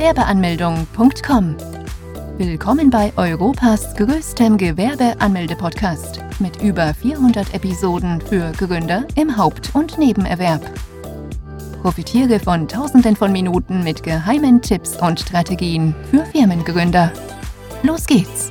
Gewerbeanmeldung.com. Willkommen bei Europas größtem Gewerbeanmelde-Podcast mit über 400 Episoden für Gründer im Haupt- und Nebenerwerb. Profitiere von Tausenden von Minuten mit geheimen Tipps und Strategien für Firmengründer. Los geht's!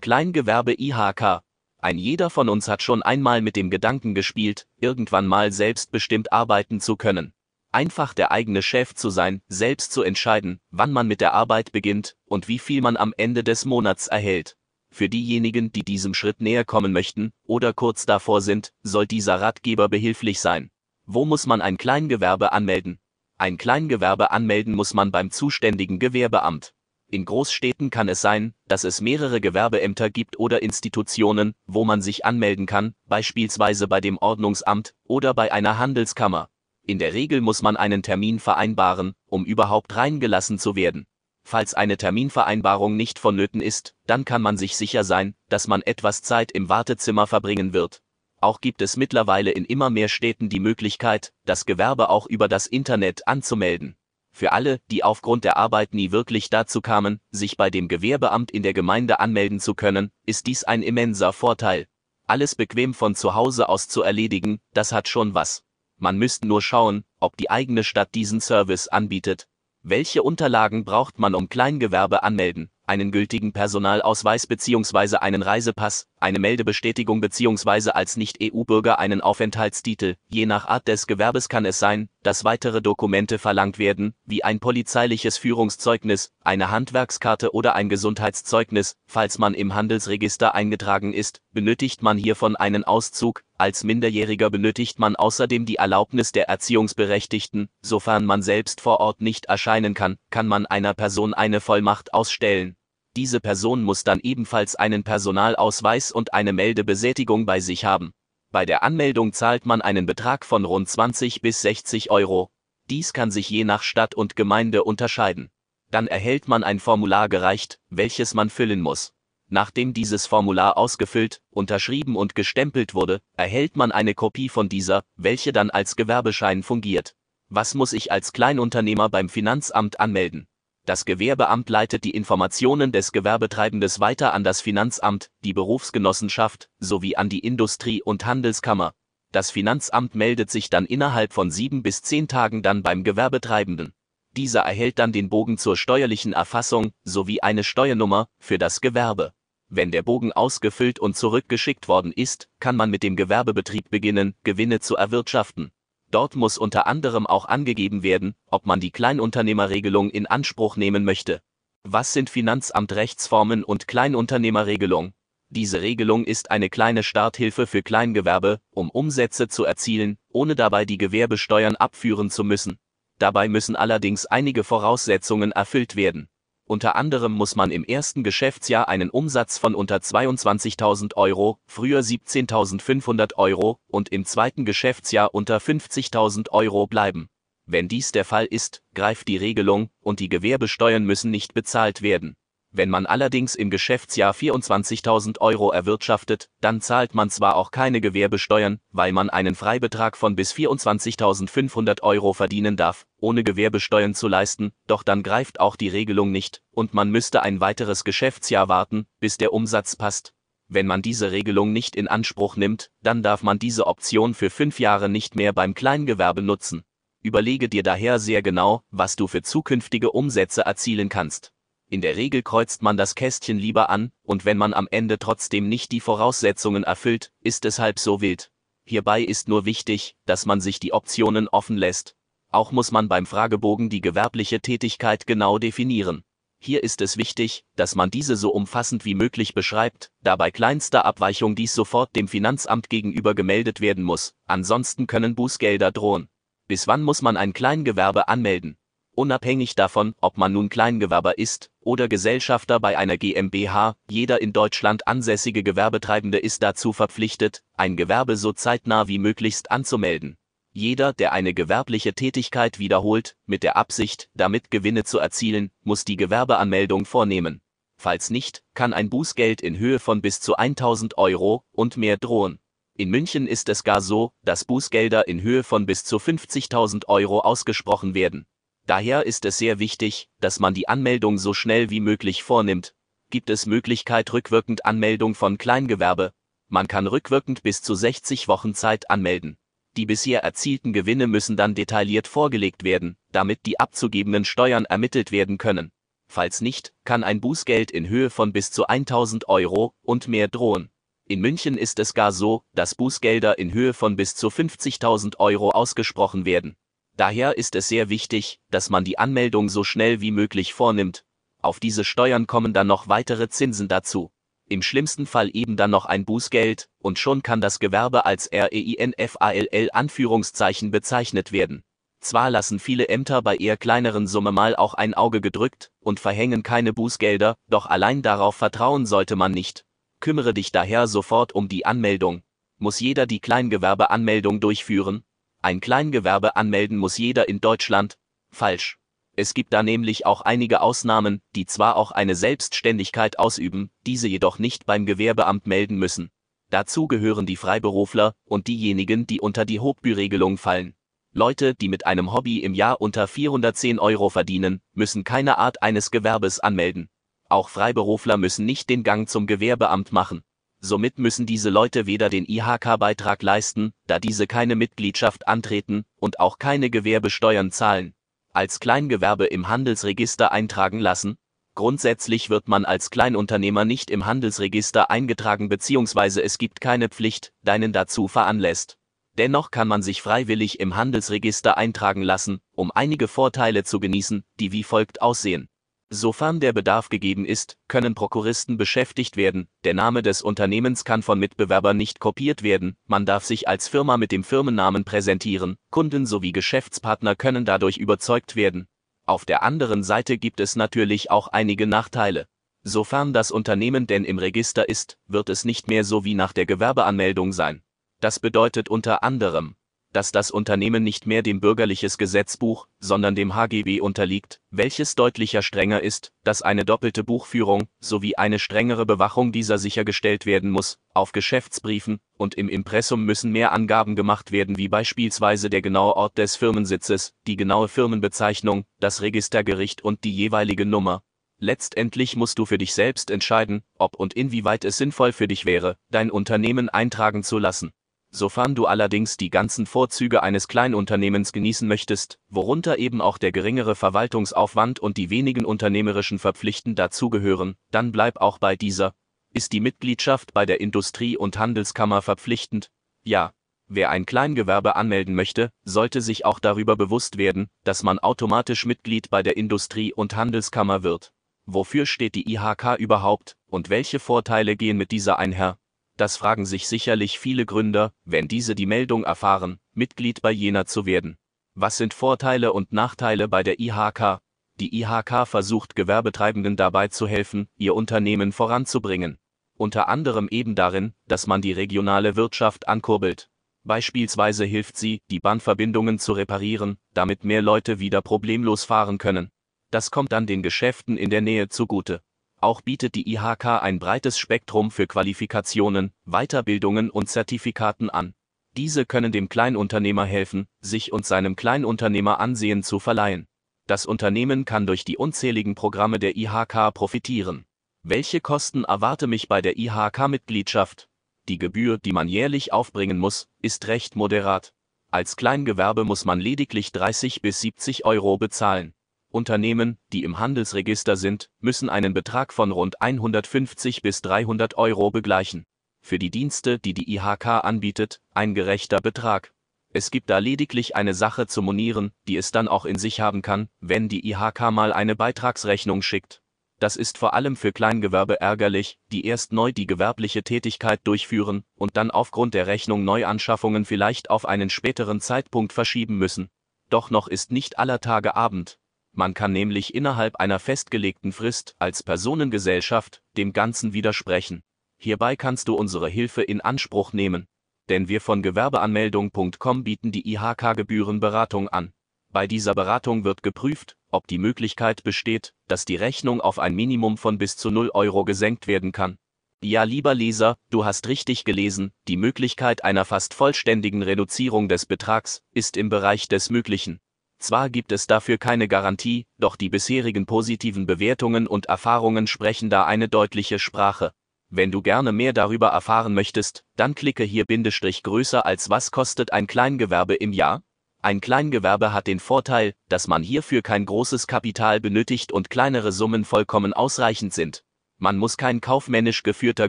Kleingewerbe IHK. Ein jeder von uns hat schon einmal mit dem Gedanken gespielt, irgendwann mal selbstbestimmt arbeiten zu können. Einfach der eigene Chef zu sein, selbst zu entscheiden, wann man mit der Arbeit beginnt und wie viel man am Ende des Monats erhält. Für diejenigen, die diesem Schritt näher kommen möchten oder kurz davor sind, soll dieser Ratgeber behilflich sein. Wo muss man ein Kleingewerbe anmelden? Ein Kleingewerbe anmelden muss man beim zuständigen Gewerbeamt. In Großstädten kann es sein, dass es mehrere Gewerbeämter gibt oder Institutionen, wo man sich anmelden kann, beispielsweise bei dem Ordnungsamt oder bei einer Handelskammer. In der Regel muss man einen Termin vereinbaren, um überhaupt reingelassen zu werden. Falls eine Terminvereinbarung nicht vonnöten ist, dann kann man sich sicher sein, dass man etwas Zeit im Wartezimmer verbringen wird. Auch gibt es mittlerweile in immer mehr Städten die Möglichkeit, das Gewerbe auch über das Internet anzumelden. Für alle, die aufgrund der Arbeit nie wirklich dazu kamen, sich bei dem Gewerbeamt in der Gemeinde anmelden zu können, ist dies ein immenser Vorteil. Alles bequem von zu Hause aus zu erledigen, das hat schon was. Man müsste nur schauen, ob die eigene Stadt diesen Service anbietet. Welche Unterlagen braucht man um Kleingewerbe anmelden? einen gültigen Personalausweis bzw. einen Reisepass, eine Meldebestätigung bzw. als Nicht-EU-Bürger einen Aufenthaltstitel. Je nach Art des Gewerbes kann es sein, dass weitere Dokumente verlangt werden, wie ein polizeiliches Führungszeugnis, eine Handwerkskarte oder ein Gesundheitszeugnis. Falls man im Handelsregister eingetragen ist, benötigt man hiervon einen Auszug. Als Minderjähriger benötigt man außerdem die Erlaubnis der Erziehungsberechtigten. Sofern man selbst vor Ort nicht erscheinen kann, kann man einer Person eine Vollmacht ausstellen. Diese Person muss dann ebenfalls einen Personalausweis und eine Meldebesätigung bei sich haben. Bei der Anmeldung zahlt man einen Betrag von rund 20 bis 60 Euro. Dies kann sich je nach Stadt und Gemeinde unterscheiden. Dann erhält man ein Formular gereicht, welches man füllen muss. Nachdem dieses Formular ausgefüllt, unterschrieben und gestempelt wurde, erhält man eine Kopie von dieser, welche dann als Gewerbeschein fungiert. Was muss ich als Kleinunternehmer beim Finanzamt anmelden? Das Gewerbeamt leitet die Informationen des Gewerbetreibendes weiter an das Finanzamt, die Berufsgenossenschaft sowie an die Industrie- und Handelskammer. Das Finanzamt meldet sich dann innerhalb von sieben bis zehn Tagen dann beim Gewerbetreibenden. Dieser erhält dann den Bogen zur steuerlichen Erfassung sowie eine Steuernummer für das Gewerbe. Wenn der Bogen ausgefüllt und zurückgeschickt worden ist, kann man mit dem Gewerbebetrieb beginnen, Gewinne zu erwirtschaften. Dort muss unter anderem auch angegeben werden, ob man die Kleinunternehmerregelung in Anspruch nehmen möchte. Was sind Finanzamtrechtsformen und Kleinunternehmerregelung? Diese Regelung ist eine kleine Starthilfe für Kleingewerbe, um Umsätze zu erzielen, ohne dabei die Gewerbesteuern abführen zu müssen. Dabei müssen allerdings einige Voraussetzungen erfüllt werden. Unter anderem muss man im ersten Geschäftsjahr einen Umsatz von unter 22.000 Euro, früher 17.500 Euro, und im zweiten Geschäftsjahr unter 50.000 Euro bleiben. Wenn dies der Fall ist, greift die Regelung, und die Gewerbesteuern müssen nicht bezahlt werden. Wenn man allerdings im Geschäftsjahr 24.000 Euro erwirtschaftet, dann zahlt man zwar auch keine Gewerbesteuern, weil man einen Freibetrag von bis 24.500 Euro verdienen darf, ohne Gewerbesteuern zu leisten, doch dann greift auch die Regelung nicht, und man müsste ein weiteres Geschäftsjahr warten, bis der Umsatz passt. Wenn man diese Regelung nicht in Anspruch nimmt, dann darf man diese Option für fünf Jahre nicht mehr beim Kleingewerbe nutzen. Überlege dir daher sehr genau, was du für zukünftige Umsätze erzielen kannst. In der Regel kreuzt man das Kästchen lieber an, und wenn man am Ende trotzdem nicht die Voraussetzungen erfüllt, ist es halb so wild. Hierbei ist nur wichtig, dass man sich die Optionen offen lässt. Auch muss man beim Fragebogen die gewerbliche Tätigkeit genau definieren. Hier ist es wichtig, dass man diese so umfassend wie möglich beschreibt, da bei kleinster Abweichung dies sofort dem Finanzamt gegenüber gemeldet werden muss, ansonsten können Bußgelder drohen. Bis wann muss man ein Kleingewerbe anmelden? Unabhängig davon, ob man nun Kleingewerber ist oder Gesellschafter bei einer GmbH, jeder in Deutschland ansässige Gewerbetreibende ist dazu verpflichtet, ein Gewerbe so zeitnah wie möglichst anzumelden. Jeder, der eine gewerbliche Tätigkeit wiederholt, mit der Absicht, damit Gewinne zu erzielen, muss die Gewerbeanmeldung vornehmen. Falls nicht, kann ein Bußgeld in Höhe von bis zu 1000 Euro und mehr drohen. In München ist es gar so, dass Bußgelder in Höhe von bis zu 50.000 Euro ausgesprochen werden. Daher ist es sehr wichtig, dass man die Anmeldung so schnell wie möglich vornimmt. Gibt es Möglichkeit rückwirkend Anmeldung von Kleingewerbe? Man kann rückwirkend bis zu 60 Wochen Zeit anmelden. Die bisher erzielten Gewinne müssen dann detailliert vorgelegt werden, damit die abzugebenden Steuern ermittelt werden können. Falls nicht, kann ein Bußgeld in Höhe von bis zu 1000 Euro und mehr drohen. In München ist es gar so, dass Bußgelder in Höhe von bis zu 50.000 Euro ausgesprochen werden. Daher ist es sehr wichtig, dass man die Anmeldung so schnell wie möglich vornimmt. Auf diese Steuern kommen dann noch weitere Zinsen dazu. Im schlimmsten Fall eben dann noch ein Bußgeld, und schon kann das Gewerbe als REINFALL Anführungszeichen bezeichnet werden. Zwar lassen viele Ämter bei eher kleineren Summe mal auch ein Auge gedrückt und verhängen keine Bußgelder, doch allein darauf vertrauen sollte man nicht. Kümmere dich daher sofort um die Anmeldung. Muss jeder die Kleingewerbeanmeldung durchführen? Ein Kleingewerbe anmelden muss jeder in Deutschland? Falsch. Es gibt da nämlich auch einige Ausnahmen, die zwar auch eine Selbstständigkeit ausüben, diese jedoch nicht beim Gewerbeamt melden müssen. Dazu gehören die Freiberufler und diejenigen, die unter die Hochbüregelung fallen. Leute, die mit einem Hobby im Jahr unter 410 Euro verdienen, müssen keine Art eines Gewerbes anmelden. Auch Freiberufler müssen nicht den Gang zum Gewerbeamt machen. Somit müssen diese Leute weder den IHK-Beitrag leisten, da diese keine Mitgliedschaft antreten und auch keine Gewerbesteuern zahlen. Als Kleingewerbe im Handelsregister eintragen lassen. Grundsätzlich wird man als Kleinunternehmer nicht im Handelsregister eingetragen bzw. es gibt keine Pflicht, deinen dazu veranlässt. Dennoch kann man sich freiwillig im Handelsregister eintragen lassen, um einige Vorteile zu genießen, die wie folgt aussehen. Sofern der Bedarf gegeben ist, können Prokuristen beschäftigt werden, der Name des Unternehmens kann von Mitbewerbern nicht kopiert werden, man darf sich als Firma mit dem Firmennamen präsentieren, Kunden sowie Geschäftspartner können dadurch überzeugt werden. Auf der anderen Seite gibt es natürlich auch einige Nachteile. Sofern das Unternehmen denn im Register ist, wird es nicht mehr so wie nach der Gewerbeanmeldung sein. Das bedeutet unter anderem, dass das Unternehmen nicht mehr dem bürgerliches Gesetzbuch, sondern dem HGB unterliegt, welches deutlicher strenger ist, dass eine doppelte Buchführung sowie eine strengere Bewachung dieser sichergestellt werden muss. Auf Geschäftsbriefen und im Impressum müssen mehr Angaben gemacht werden, wie beispielsweise der genaue Ort des Firmensitzes, die genaue Firmenbezeichnung, das Registergericht und die jeweilige Nummer. Letztendlich musst du für dich selbst entscheiden, ob und inwieweit es sinnvoll für dich wäre, dein Unternehmen eintragen zu lassen. Sofern du allerdings die ganzen Vorzüge eines Kleinunternehmens genießen möchtest, worunter eben auch der geringere Verwaltungsaufwand und die wenigen unternehmerischen Verpflichten dazugehören, dann bleib auch bei dieser. Ist die Mitgliedschaft bei der Industrie- und Handelskammer verpflichtend? Ja. Wer ein Kleingewerbe anmelden möchte, sollte sich auch darüber bewusst werden, dass man automatisch Mitglied bei der Industrie- und Handelskammer wird. Wofür steht die IHK überhaupt und welche Vorteile gehen mit dieser einher? Das fragen sich sicherlich viele Gründer, wenn diese die Meldung erfahren, Mitglied bei jener zu werden. Was sind Vorteile und Nachteile bei der IHK? Die IHK versucht Gewerbetreibenden dabei zu helfen, ihr Unternehmen voranzubringen. Unter anderem eben darin, dass man die regionale Wirtschaft ankurbelt. Beispielsweise hilft sie, die Bahnverbindungen zu reparieren, damit mehr Leute wieder problemlos fahren können. Das kommt dann den Geschäften in der Nähe zugute. Auch bietet die IHK ein breites Spektrum für Qualifikationen, Weiterbildungen und Zertifikaten an. Diese können dem Kleinunternehmer helfen, sich und seinem Kleinunternehmer Ansehen zu verleihen. Das Unternehmen kann durch die unzähligen Programme der IHK profitieren. Welche Kosten erwarte mich bei der IHK-Mitgliedschaft? Die Gebühr, die man jährlich aufbringen muss, ist recht moderat. Als Kleingewerbe muss man lediglich 30 bis 70 Euro bezahlen. Unternehmen, die im Handelsregister sind, müssen einen Betrag von rund 150 bis 300 Euro begleichen. Für die Dienste, die die IHK anbietet, ein gerechter Betrag. Es gibt da lediglich eine Sache zu monieren, die es dann auch in sich haben kann, wenn die IHK mal eine Beitragsrechnung schickt. Das ist vor allem für Kleingewerbe ärgerlich, die erst neu die gewerbliche Tätigkeit durchführen und dann aufgrund der Rechnung Neuanschaffungen vielleicht auf einen späteren Zeitpunkt verschieben müssen. Doch noch ist nicht aller Tage Abend. Man kann nämlich innerhalb einer festgelegten Frist als Personengesellschaft dem Ganzen widersprechen. Hierbei kannst du unsere Hilfe in Anspruch nehmen. Denn wir von Gewerbeanmeldung.com bieten die IHK-Gebührenberatung an. Bei dieser Beratung wird geprüft, ob die Möglichkeit besteht, dass die Rechnung auf ein Minimum von bis zu 0 Euro gesenkt werden kann. Ja, lieber Leser, du hast richtig gelesen, die Möglichkeit einer fast vollständigen Reduzierung des Betrags ist im Bereich des Möglichen. Zwar gibt es dafür keine Garantie, doch die bisherigen positiven Bewertungen und Erfahrungen sprechen da eine deutliche Sprache. Wenn du gerne mehr darüber erfahren möchtest, dann klicke hier Bindestrich größer als was kostet ein Kleingewerbe im Jahr? Ein Kleingewerbe hat den Vorteil, dass man hierfür kein großes Kapital benötigt und kleinere Summen vollkommen ausreichend sind. Man muss kein kaufmännisch geführter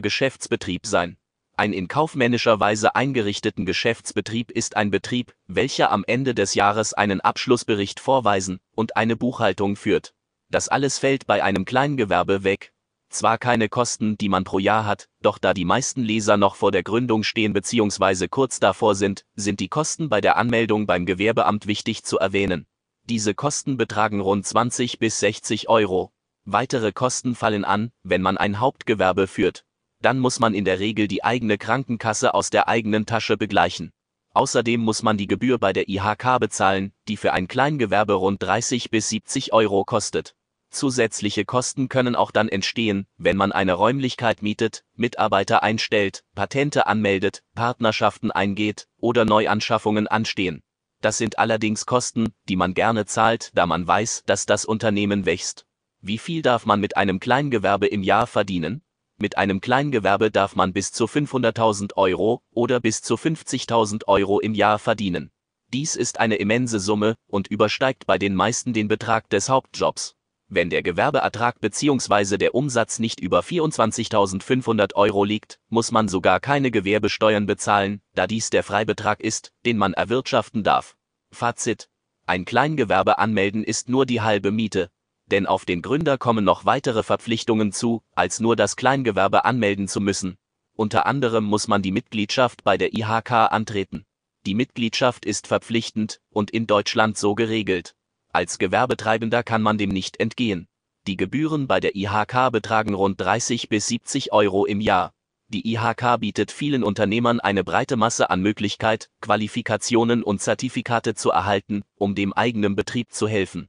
Geschäftsbetrieb sein. Ein in kaufmännischer Weise eingerichteten Geschäftsbetrieb ist ein Betrieb, welcher am Ende des Jahres einen Abschlussbericht vorweisen und eine Buchhaltung führt. Das alles fällt bei einem Kleingewerbe weg. Zwar keine Kosten, die man pro Jahr hat, doch da die meisten Leser noch vor der Gründung stehen bzw. kurz davor sind, sind die Kosten bei der Anmeldung beim Gewerbeamt wichtig zu erwähnen. Diese Kosten betragen rund 20 bis 60 Euro. Weitere Kosten fallen an, wenn man ein Hauptgewerbe führt. Dann muss man in der Regel die eigene Krankenkasse aus der eigenen Tasche begleichen. Außerdem muss man die Gebühr bei der IHK bezahlen, die für ein Kleingewerbe rund 30 bis 70 Euro kostet. Zusätzliche Kosten können auch dann entstehen, wenn man eine Räumlichkeit mietet, Mitarbeiter einstellt, Patente anmeldet, Partnerschaften eingeht oder Neuanschaffungen anstehen. Das sind allerdings Kosten, die man gerne zahlt, da man weiß, dass das Unternehmen wächst. Wie viel darf man mit einem Kleingewerbe im Jahr verdienen? Mit einem Kleingewerbe darf man bis zu 500.000 Euro oder bis zu 50.000 Euro im Jahr verdienen. Dies ist eine immense Summe und übersteigt bei den meisten den Betrag des Hauptjobs. Wenn der Gewerbeertrag bzw. der Umsatz nicht über 24.500 Euro liegt, muss man sogar keine Gewerbesteuern bezahlen, da dies der Freibetrag ist, den man erwirtschaften darf. Fazit. Ein Kleingewerbe anmelden ist nur die halbe Miete, denn auf den Gründer kommen noch weitere Verpflichtungen zu, als nur das Kleingewerbe anmelden zu müssen. Unter anderem muss man die Mitgliedschaft bei der IHK antreten. Die Mitgliedschaft ist verpflichtend und in Deutschland so geregelt. Als Gewerbetreibender kann man dem nicht entgehen. Die Gebühren bei der IHK betragen rund 30 bis 70 Euro im Jahr. Die IHK bietet vielen Unternehmern eine breite Masse an Möglichkeit, Qualifikationen und Zertifikate zu erhalten, um dem eigenen Betrieb zu helfen.